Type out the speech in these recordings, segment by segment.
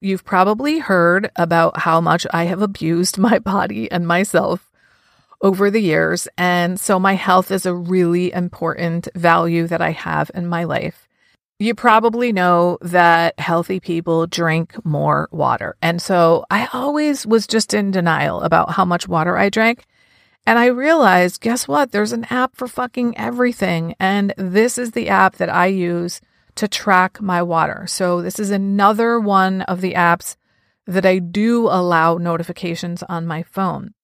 You've probably heard about how much I have abused my body and myself over the years. And so my health is a really important value that I have in my life. You probably know that healthy people drink more water. And so I always was just in denial about how much water I drank. And I realized, guess what? There's an app for fucking everything. And this is the app that I use to track my water. So this is another one of the apps that I do allow notifications on my phone.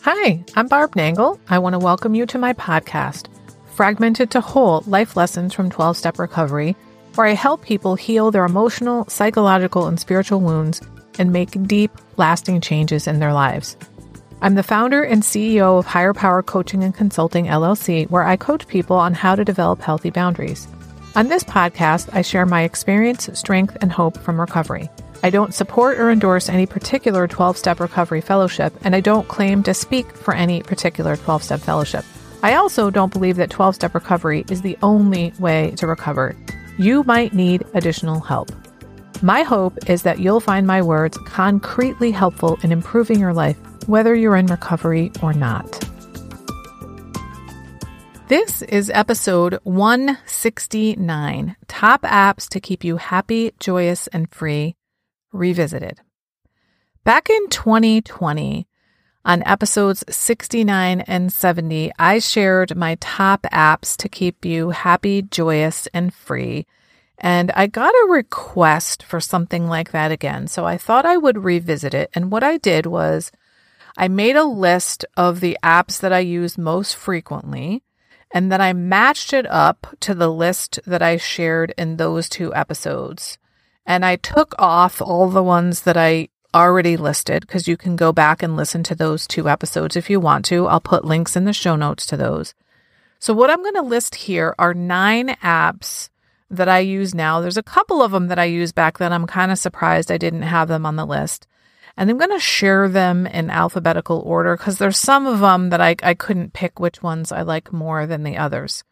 Hi, I'm Barb Nangle. I want to welcome you to my podcast, Fragmented to Whole Life Lessons from 12 Step Recovery, where I help people heal their emotional, psychological, and spiritual wounds and make deep, lasting changes in their lives. I'm the founder and CEO of Higher Power Coaching and Consulting LLC, where I coach people on how to develop healthy boundaries. On this podcast, I share my experience, strength, and hope from recovery. I don't support or endorse any particular 12 step recovery fellowship, and I don't claim to speak for any particular 12 step fellowship. I also don't believe that 12 step recovery is the only way to recover. You might need additional help. My hope is that you'll find my words concretely helpful in improving your life, whether you're in recovery or not. This is episode 169 Top Apps to Keep You Happy, Joyous, and Free, Revisited. Back in 2020, on episodes 69 and 70, I shared my top apps to keep you happy, joyous, and free. And I got a request for something like that again. So I thought I would revisit it. And what I did was I made a list of the apps that I use most frequently. And then I matched it up to the list that I shared in those two episodes. And I took off all the ones that I already listed because you can go back and listen to those two episodes if you want to. I'll put links in the show notes to those. So, what I'm going to list here are nine apps that I use now. There's a couple of them that I used back then. I'm kind of surprised I didn't have them on the list and I'm going to share them in alphabetical order because there's some of them that I, I couldn't pick which ones I like more than the others.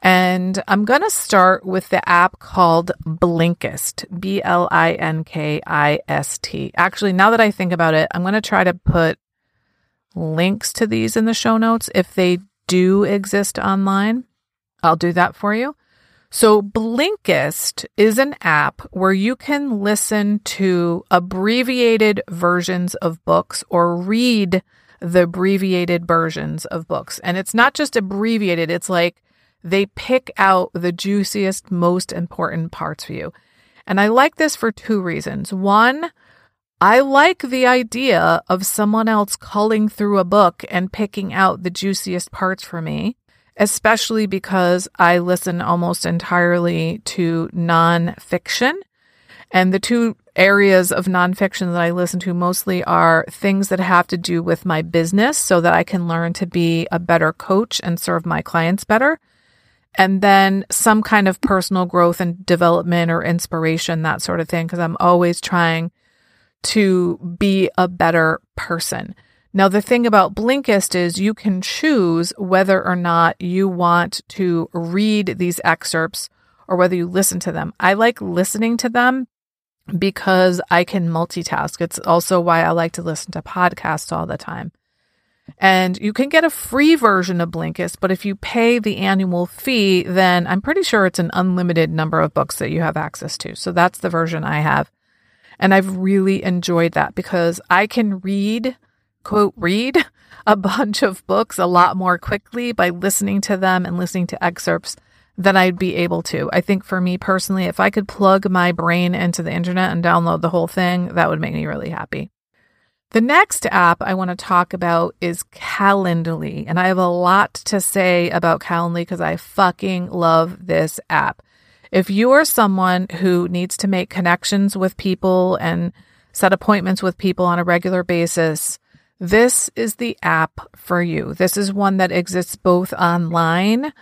And I'm going to start with the app called Blinkist, B L I N K I S T. Actually, now that I think about it, I'm going to try to put links to these in the show notes if they do exist online. I'll do that for you. So, Blinkist is an app where you can listen to abbreviated versions of books or read the abbreviated versions of books. And it's not just abbreviated, it's like they pick out the juiciest, most important parts for you. And I like this for two reasons. One, I like the idea of someone else culling through a book and picking out the juiciest parts for me especially because I listen almost entirely to nonfiction. And the two areas of nonfiction that I listen to mostly are things that have to do with my business so that I can learn to be a better coach and serve my clients better. And then some kind of personal growth and development or inspiration, that sort of thing, because I'm always trying to be a better person. Now, the thing about Blinkist is you can choose whether or not you want to read these excerpts or whether you listen to them. I like listening to them because I can multitask. It's also why I like to listen to podcasts all the time. And you can get a free version of Blinkist, but if you pay the annual fee, then I'm pretty sure it's an unlimited number of books that you have access to. So that's the version I have. And I've really enjoyed that because I can read quote, read a bunch of books a lot more quickly by listening to them and listening to excerpts than I'd be able to. I think for me personally, if I could plug my brain into the internet and download the whole thing, that would make me really happy. The next app I want to talk about is Calendly. And I have a lot to say about Calendly because I fucking love this app. If you are someone who needs to make connections with people and set appointments with people on a regular basis, this is the app for you. This is one that exists both online,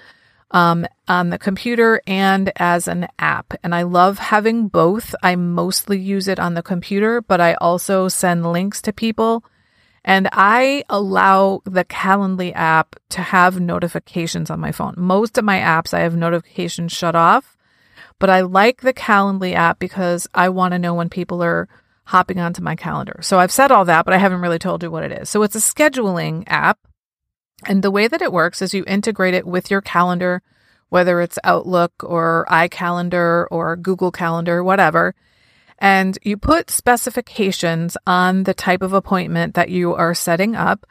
um, on the computer, and as an app. And I love having both. I mostly use it on the computer, but I also send links to people. And I allow the Calendly app to have notifications on my phone. Most of my apps, I have notifications shut off, But I like the Calendly app because I want to know when people are hopping onto my calendar. So I've said all that, but I haven't really told you what it is. So it's a scheduling app. And the way that it works is you integrate it with your calendar, whether it's Outlook or iCalendar or Google Calendar, whatever. And you put specifications on the type of appointment that you are setting up.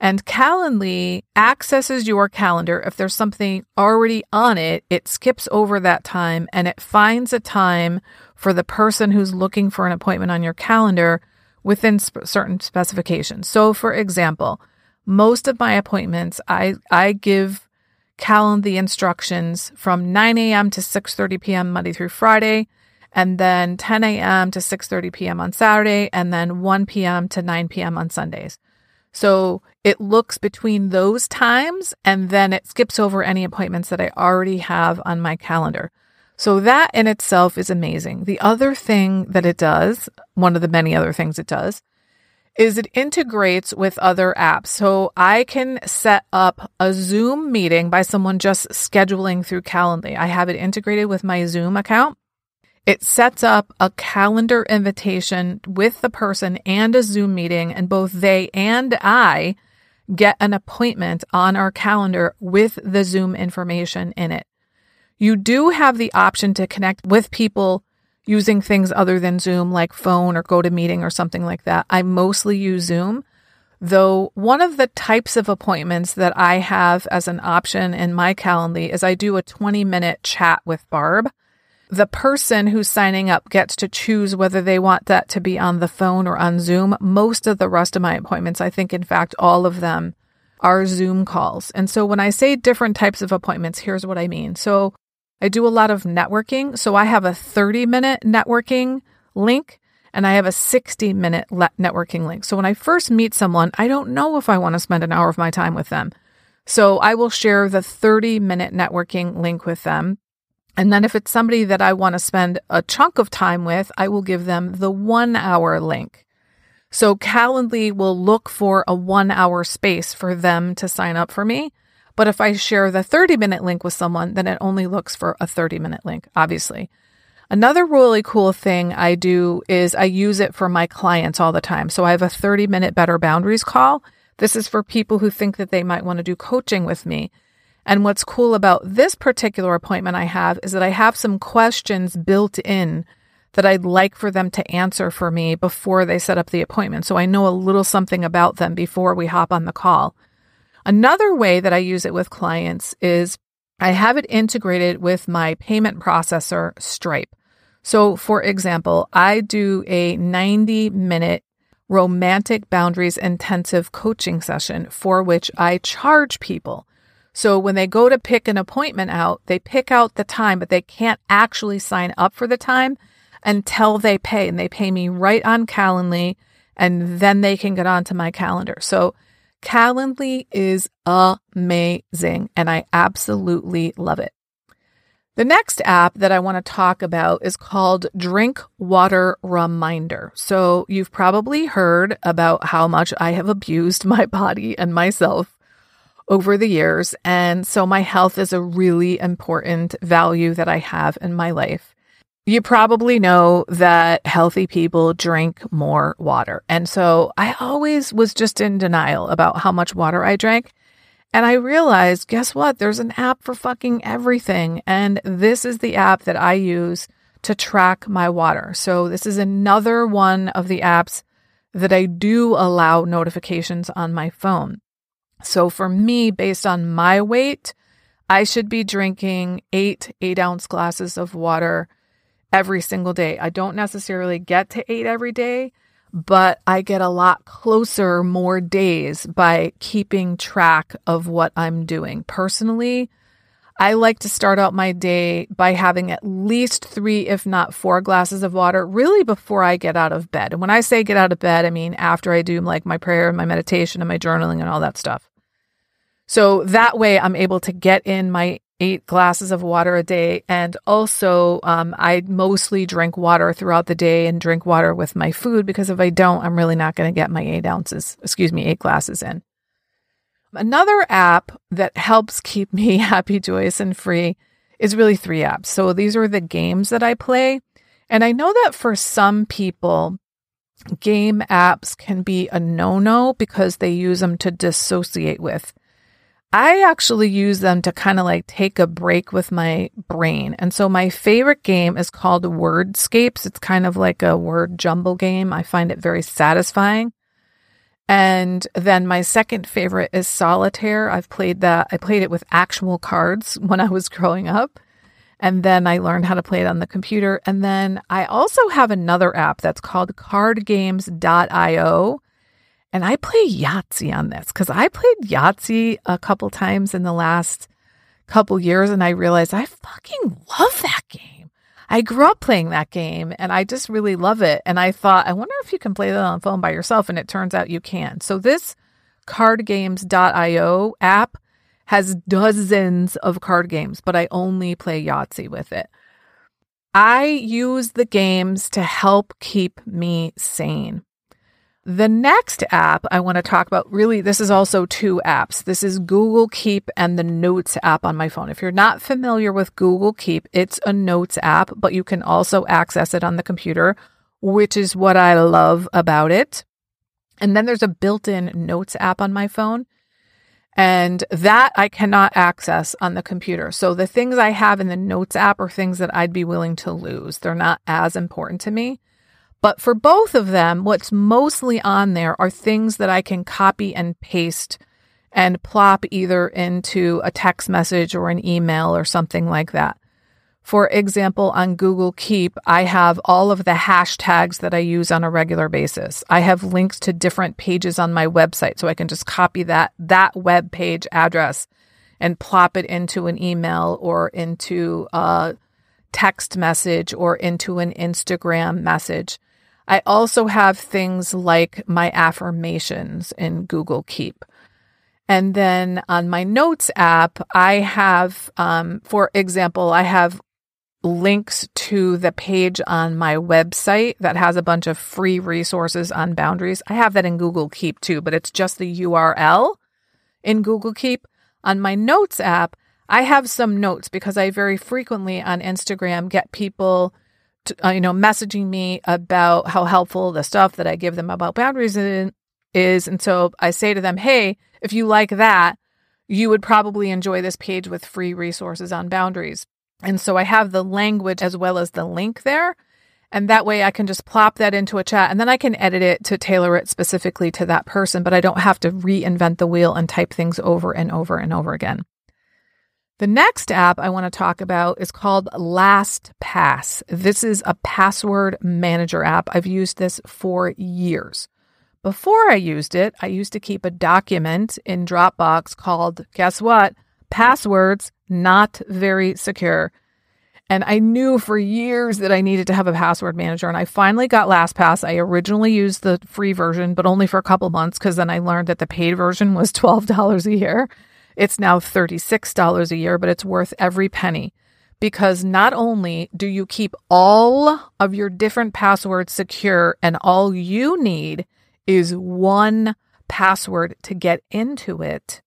And Calendly accesses your calendar. If there's something already on it, it skips over that time and it finds a time for the person who's looking for an appointment on your calendar within sp- certain specifications. So, for example, most of my appointments, I, I give the instructions from 9 a.m. to 6:30 p.m. Monday through Friday, and then 10 a.m. to 6:30 p.m. on Saturday, and then 1 p.m. to 9 p.m. on Sundays. So it looks between those times and then it skips over any appointments that I already have on my calendar. So that in itself is amazing. The other thing that it does, one of the many other things it does, is it integrates with other apps. So I can set up a Zoom meeting by someone just scheduling through Calendly. I have it integrated with my Zoom account. It sets up a calendar invitation with the person and a Zoom meeting, and both they and I get an appointment on our calendar with the Zoom information in it. You do have the option to connect with people using things other than Zoom, like phone or GoToMeeting or something like that. I mostly use Zoom, though one of the types of appointments that I have as an option in my Calendly is I do a 20 minute chat with Barb. The person who's signing up gets to choose whether they want that to be on the phone or on Zoom. Most of the rest of my appointments, I think, in fact, all of them are Zoom calls. And so when I say different types of appointments, here's what I mean. So I do a lot of networking. So I have a 30 minute networking link and I have a 60 minute networking link. So when I first meet someone, I don't know if I want to spend an hour of my time with them. So I will share the 30 minute networking link with them. And then if it's somebody that I want to spend a chunk of time with, I will give them the one hour link. So Calendly will look for a one hour space for them to sign up for me. But if I share the 30 minute link with someone, then it only looks for a 30 minute link, obviously. Another really cool thing I do is I use it for my clients all the time. So I have a 30 minute better boundaries call. This is for people who think that they might want to do coaching with me. And what's cool about this particular appointment I have is that I have some questions built in that I'd like for them to answer for me before they set up the appointment. So I know a little something about them before we hop on the call. Another way that I use it with clients is I have it integrated with my payment processor, Stripe. So, for example, I do a 90 minute romantic boundaries intensive coaching session for which I charge people. So when they go to pick an appointment out, they pick out the time, but they can't actually sign up for the time until they pay and they pay me right on Calendly and then they can get onto my calendar. So Calendly is amazing and I absolutely love it. The next app that I want to talk about is called Drink Water Reminder. So you've probably heard about how much I have abused my body and myself over the years. And so my health is a really important value that I have in my life. You probably know that healthy people drink more water. And so I always was just in denial about how much water I drank. And I realized, guess what? There's an app for fucking everything. And this is the app that I use to track my water. So this is another one of the apps that I do allow notifications on my phone. So for me, based on my weight, I should be drinking eight eight ounce glasses of water every single day. I don't necessarily get to eight every day, but I get a lot closer more days by keeping track of what I'm doing. Personally, I like to start out my day by having at least three, if not four glasses of water, really before I get out of bed. And when I say get out of bed, I mean after I do like my prayer and my meditation and my journaling and all that stuff. So that way I'm able to get in my eight glasses of water a day. And also, um, I mostly drink water throughout the day and drink water with my food because if I don't, I'm really not going to get my eight ounces, excuse me, eight glasses in. Another app that helps keep me happy, joyous, and free is really three apps. So these are the games that I play. And I know that for some people, game apps can be a no no because they use them to dissociate with. I actually use them to kind of like take a break with my brain. And so my favorite game is called Wordscapes. It's kind of like a word jumble game. I find it very satisfying. And then my second favorite is Solitaire. I've played that. I played it with actual cards when I was growing up. And then I learned how to play it on the computer. And then I also have another app that's called cardgames.io. And I play Yahtzee on this because I played Yahtzee a couple times in the last couple years and I realized I fucking love that game. I grew up playing that game and I just really love it. And I thought, I wonder if you can play that on the phone by yourself. And it turns out you can. So this cardgames.io app has dozens of card games, but I only play Yahtzee with it. I use the games to help keep me sane. The next app I want to talk about really, this is also two apps. This is Google Keep and the Notes app on my phone. If you're not familiar with Google Keep, it's a notes app, but you can also access it on the computer, which is what I love about it. And then there's a built in notes app on my phone. And that I cannot access on the computer. So the things I have in the notes app are things that I'd be willing to lose. They're not as important to me. But for both of them, what's mostly on there are things that I can copy and paste and plop either into a text message or an email or something like that. For example, on Google Keep, I have all of the hashtags that I use on a regular basis. I have links to different pages on my website, so I can just copy that, that web page address and plop it into an email or into a text message or into an Instagram message. I also have things like my affirmations in Google Keep. And then on my notes app, I have, um, for example, I have links to the page on my website that has a bunch of free resources on boundaries. I have that in Google Keep too, but it's just the URL in Google Keep. On my notes app, I have some notes because I very frequently on Instagram get people uh, you know, messaging me about how helpful the stuff that I give them about boundaries is. And so I say to them, hey, if you like that, you would probably enjoy this page with free resources on boundaries. And so I have the language as well as the link there. And that way I can just plop that into a chat and then I can edit it to tailor it specifically to that person, but I don't have to reinvent the wheel and type things over and over and over again. The next app I want to talk about is called LastPass. This is a password manager app. I've used this for years. Before I used it, I used to keep a document in Dropbox called, guess what? Passwords not very secure. And I knew for years that I needed to have a password manager. And I finally got LastPass. I originally used the free version, but only for a couple months because then I learned that the paid version was $12 a year. It's now $36 a year, but it's worth every penny because not only do you keep all of your different passwords secure and all you need is one password to get into it.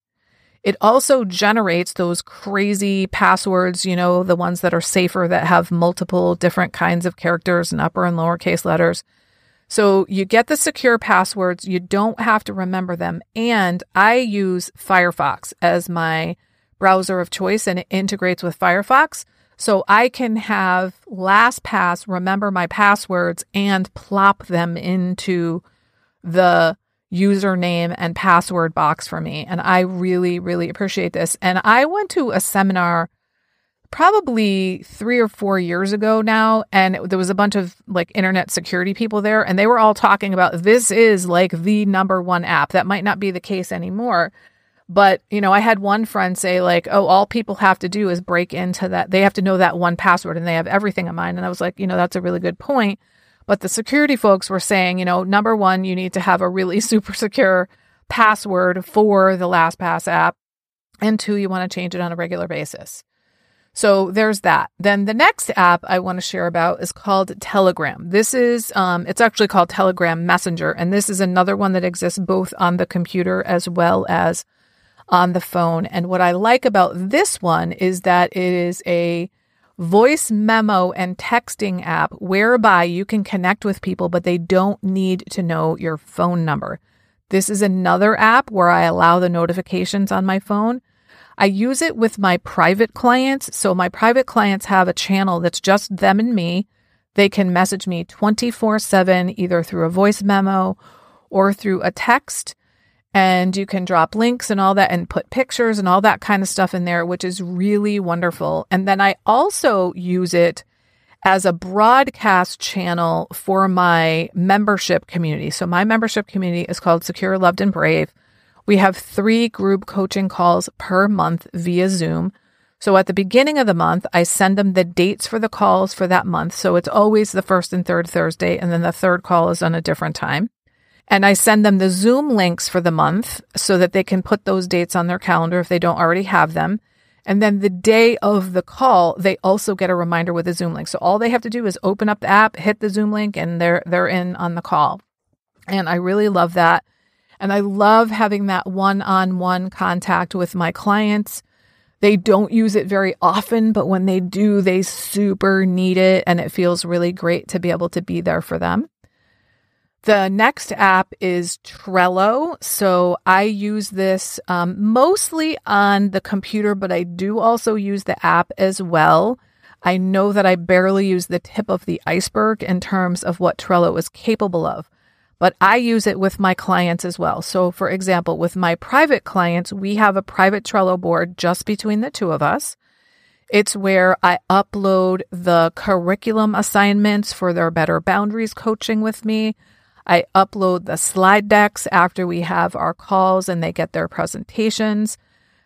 It also generates those crazy passwords, you know, the ones that are safer that have multiple different kinds of characters and upper and lowercase letters. So you get the secure passwords, you don't have to remember them. And I use Firefox as my browser of choice and it integrates with Firefox. So I can have LastPass remember my passwords and plop them into the username and password box for me. And I really, really appreciate this. And I went to a seminar probably three or four years ago now. And there was a bunch of like internet security people there, and they were all talking about this is like the number one app. That might not be the case anymore. But, you know, I had one friend say, like, oh, all people have to do is break into that. They have to know that one password and they have everything in mind. And I was like, you know, that's a really good point. But the security folks were saying, you know, number one, you need to have a really super secure password for the LastPass app. And two, you want to change it on a regular basis. So there's that. Then the next app I want to share about is called Telegram. This is, um, it's actually called Telegram Messenger, and this is another one that exists both on the computer as well as on the phone. And what I like about this one is that it is a voice memo and texting app whereby you can connect with people, but they don't need to know your phone number. This is another app where I allow the notifications on my phone. I use it with my private clients. So my private clients have a channel that's just them and me. They can message me 24 7, either through a voice memo or through a text. And you can drop links and all that and put pictures and all that kind of stuff in there, which is really wonderful. And then I also use it as a broadcast channel for my membership community. So my membership community is called Secure, Loved, and Brave. We have three group coaching calls per month via Zoom. So at the beginning of the month, I send them the dates for the calls for that month. So it's always the first and third Thursday, and then the third call is on a different time. And I send them the Zoom links for the month so that they can put those dates on their calendar if they don't already have them. And then the day of the call, they also get a reminder with a Zoom link. So all they have to do is open up the app, hit the Zoom link, and they're they're in on the call. And I really love that. And I love having that one-on-one contact with my clients. They don't use it very often, but when they do, they super need it and it feels really great to be able to be there for them. The next app is Trello. So I use this um, mostly on the computer, but I do also use the app as well. I know that I barely use the tip of the iceberg in terms of what Trello is capable of, but I use it with my clients as well. So, for example, with my private clients, we have a private Trello board just between the two of us. It's where I upload the curriculum assignments for their Better Boundaries coaching with me. I upload the slide decks after we have our calls and they get their presentations.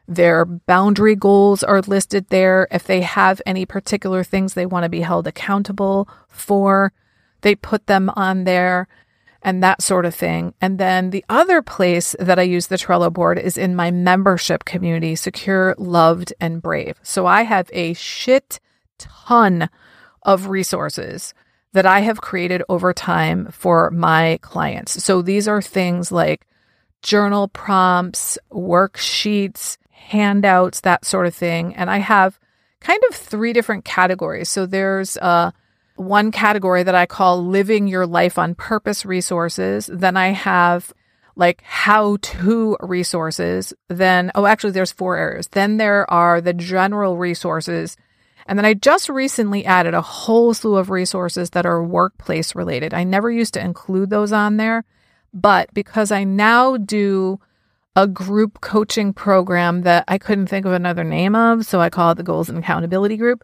Their boundary goals are listed there. If they have any particular things they want to be held accountable for, they put them on there and that sort of thing. And then the other place that I use the Trello board is in my membership community, Secure, Loved, and Brave. So I have a shit ton of resources that I have created over time for my clients. So these are things like journal prompts, worksheets, handouts, that sort of thing. And I have kind of three different categories. So there's uh, one category that I call living your life on purpose resources. Then I have like how to resources. Then, oh, actually, there's four areas. Then there are the general resources and then I just recently added a whole slew of resources that are workplace related. I never used to include those on there, but because I now do a group coaching program that I couldn't think of another name of, so I call it the Goals and Accountability Group.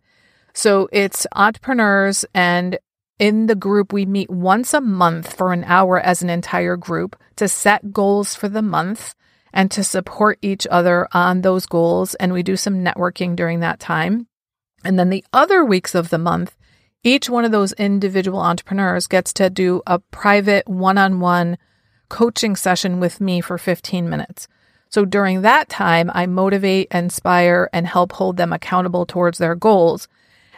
So it's entrepreneurs and in the group, we meet once a month for an hour as an entire group to set goals for the month and to support each other on those goals. And we do some networking during that time. And then the other weeks of the month, each one of those individual entrepreneurs gets to do a private one on one coaching session with me for 15 minutes. So during that time, I motivate, inspire, and help hold them accountable towards their goals.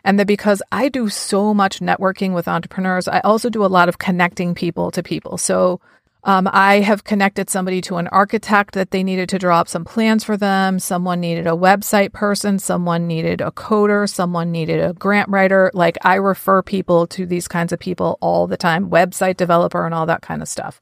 And that because I do so much networking with entrepreneurs, I also do a lot of connecting people to people. So um, I have connected somebody to an architect that they needed to draw up some plans for them. Someone needed a website person. Someone needed a coder. Someone needed a grant writer. Like I refer people to these kinds of people all the time, website developer and all that kind of stuff.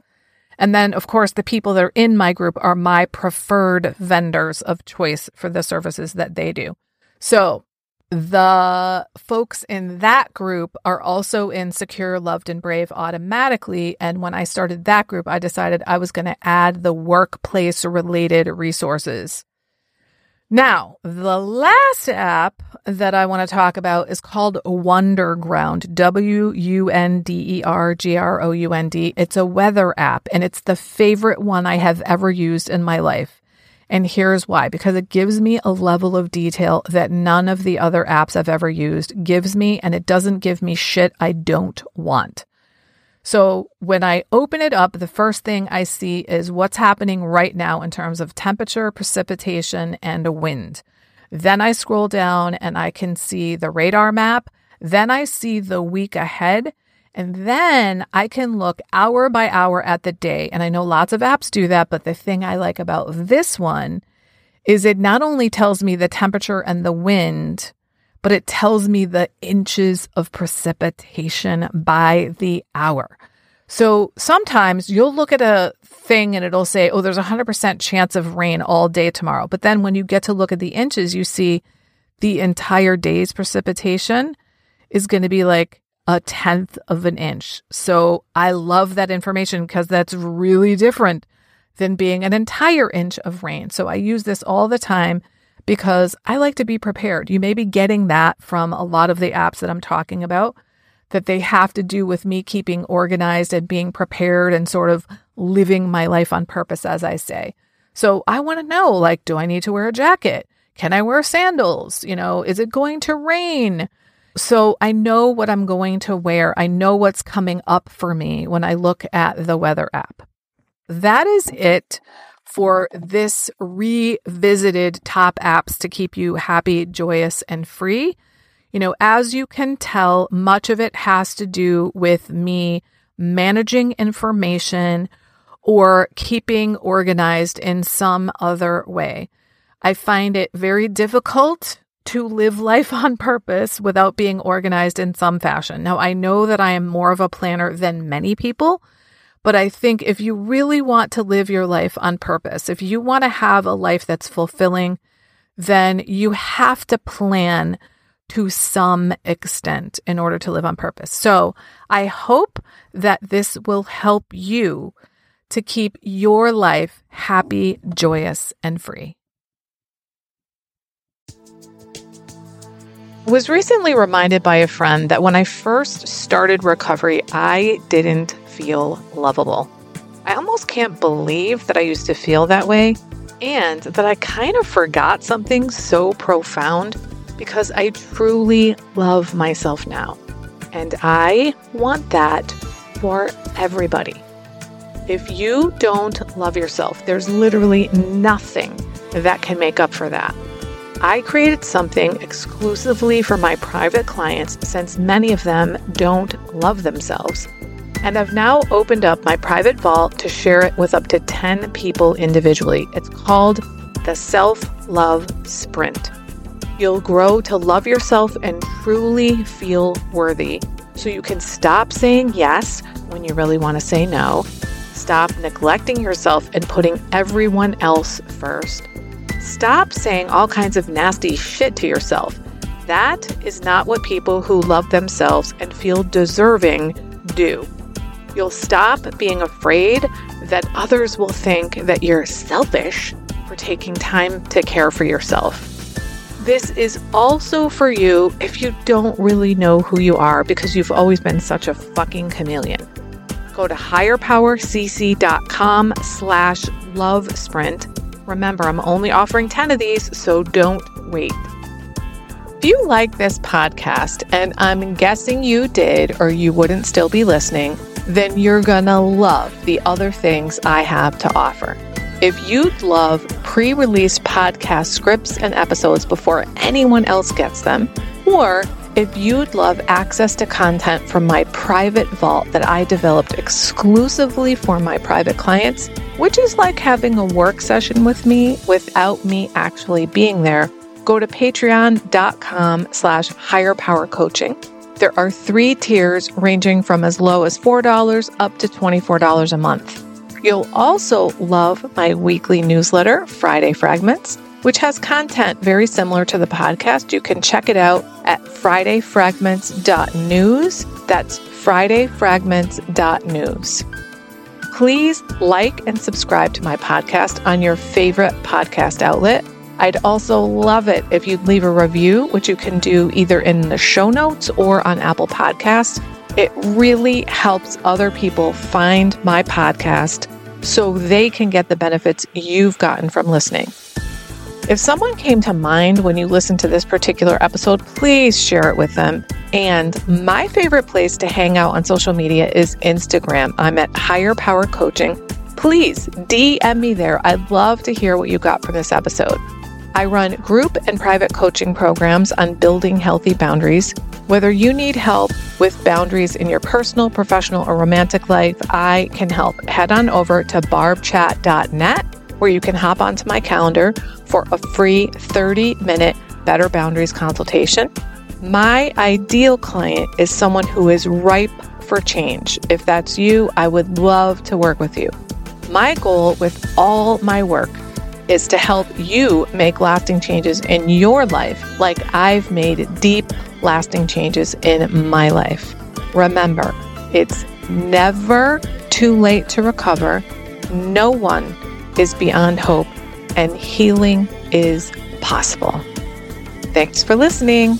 And then, of course, the people that are in my group are my preferred vendors of choice for the services that they do. So the folks in that group are also in Secure, Loved, and Brave automatically. And when I started that group, I decided I was going to add the workplace related resources. Now, the last app that I want to talk about is called Wunderground, W U N D E R G R O U N D. It's a weather app, and it's the favorite one I have ever used in my life. And here's why because it gives me a level of detail that none of the other apps I've ever used gives me, and it doesn't give me shit I don't want. So when I open it up, the first thing I see is what's happening right now in terms of temperature, precipitation, and wind. Then I scroll down and I can see the radar map. Then I see the week ahead. And then I can look hour by hour at the day. And I know lots of apps do that, but the thing I like about this one is it not only tells me the temperature and the wind, but it tells me the inches of precipitation by the hour. So sometimes you'll look at a thing and it'll say, oh, there's a 100% chance of rain all day tomorrow. But then when you get to look at the inches, you see the entire day's precipitation is going to be like a tenth of an inch. So I love that information because that's really different than being an entire inch of rain. So I use this all the time because I like to be prepared. You may be getting that from a lot of the apps that I'm talking about, that they have to do with me keeping organized and being prepared and sort of living my life on purpose, as I say. So I want to know like, do I need to wear a jacket? Can I wear sandals? You know, is it going to rain? So I know what I'm going to wear. I know what's coming up for me when I look at the weather app. That is it for this revisited top apps to keep you happy, joyous, and free. You know, as you can tell, much of it has to do with me managing information or keeping organized in some other way. I find it very difficult to live life on purpose without being organized in some fashion. Now, I know that I am more of a planner than many people, but I think if you really want to live your life on purpose, if you want to have a life that's fulfilling, then you have to plan to some extent in order to live on purpose. So I hope that this will help you to keep your life happy, joyous, and free. Was recently reminded by a friend that when I first started recovery, I didn't feel lovable. I almost can't believe that I used to feel that way and that I kind of forgot something so profound because I truly love myself now. And I want that for everybody. If you don't love yourself, there's literally nothing that can make up for that. I created something exclusively for my private clients since many of them don't love themselves. And I've now opened up my private vault to share it with up to 10 people individually. It's called the Self Love Sprint. You'll grow to love yourself and truly feel worthy so you can stop saying yes when you really want to say no, stop neglecting yourself and putting everyone else first Stop saying all kinds of nasty shit to yourself. That is not what people who love themselves and feel deserving do. You'll stop being afraid that others will think that you're selfish for taking time to care for yourself. This is also for you if you don't really know who you are because you've always been such a fucking chameleon. Go to higherpowercc.com slash love sprint Remember, I'm only offering 10 of these, so don't wait. If you like this podcast, and I'm guessing you did or you wouldn't still be listening, then you're gonna love the other things I have to offer. If you'd love pre release podcast scripts and episodes before anyone else gets them, or if you'd love access to content from my private vault that I developed exclusively for my private clients, which is like having a work session with me without me actually being there, go to patreon.com slash higher power coaching. There are three tiers ranging from as low as $4 up to $24 a month. You'll also love my weekly newsletter, Friday Fragments which has content very similar to the podcast. You can check it out at fridayfragments.news. That's fridayfragments.news. Please like and subscribe to my podcast on your favorite podcast outlet. I'd also love it if you'd leave a review, which you can do either in the show notes or on Apple Podcasts. It really helps other people find my podcast so they can get the benefits you've gotten from listening. If someone came to mind when you listened to this particular episode, please share it with them. And my favorite place to hang out on social media is Instagram. I'm at Higher Power Coaching. Please DM me there. I'd love to hear what you got from this episode. I run group and private coaching programs on building healthy boundaries. Whether you need help with boundaries in your personal, professional, or romantic life, I can help. Head on over to barbchat.net where you can hop onto my calendar for a free 30 minute Better Boundaries consultation. My ideal client is someone who is ripe for change. If that's you, I would love to work with you. My goal with all my work is to help you make lasting changes in your life, like I've made deep, lasting changes in my life. Remember, it's never too late to recover. No one is beyond hope, and healing is possible. Thanks for listening.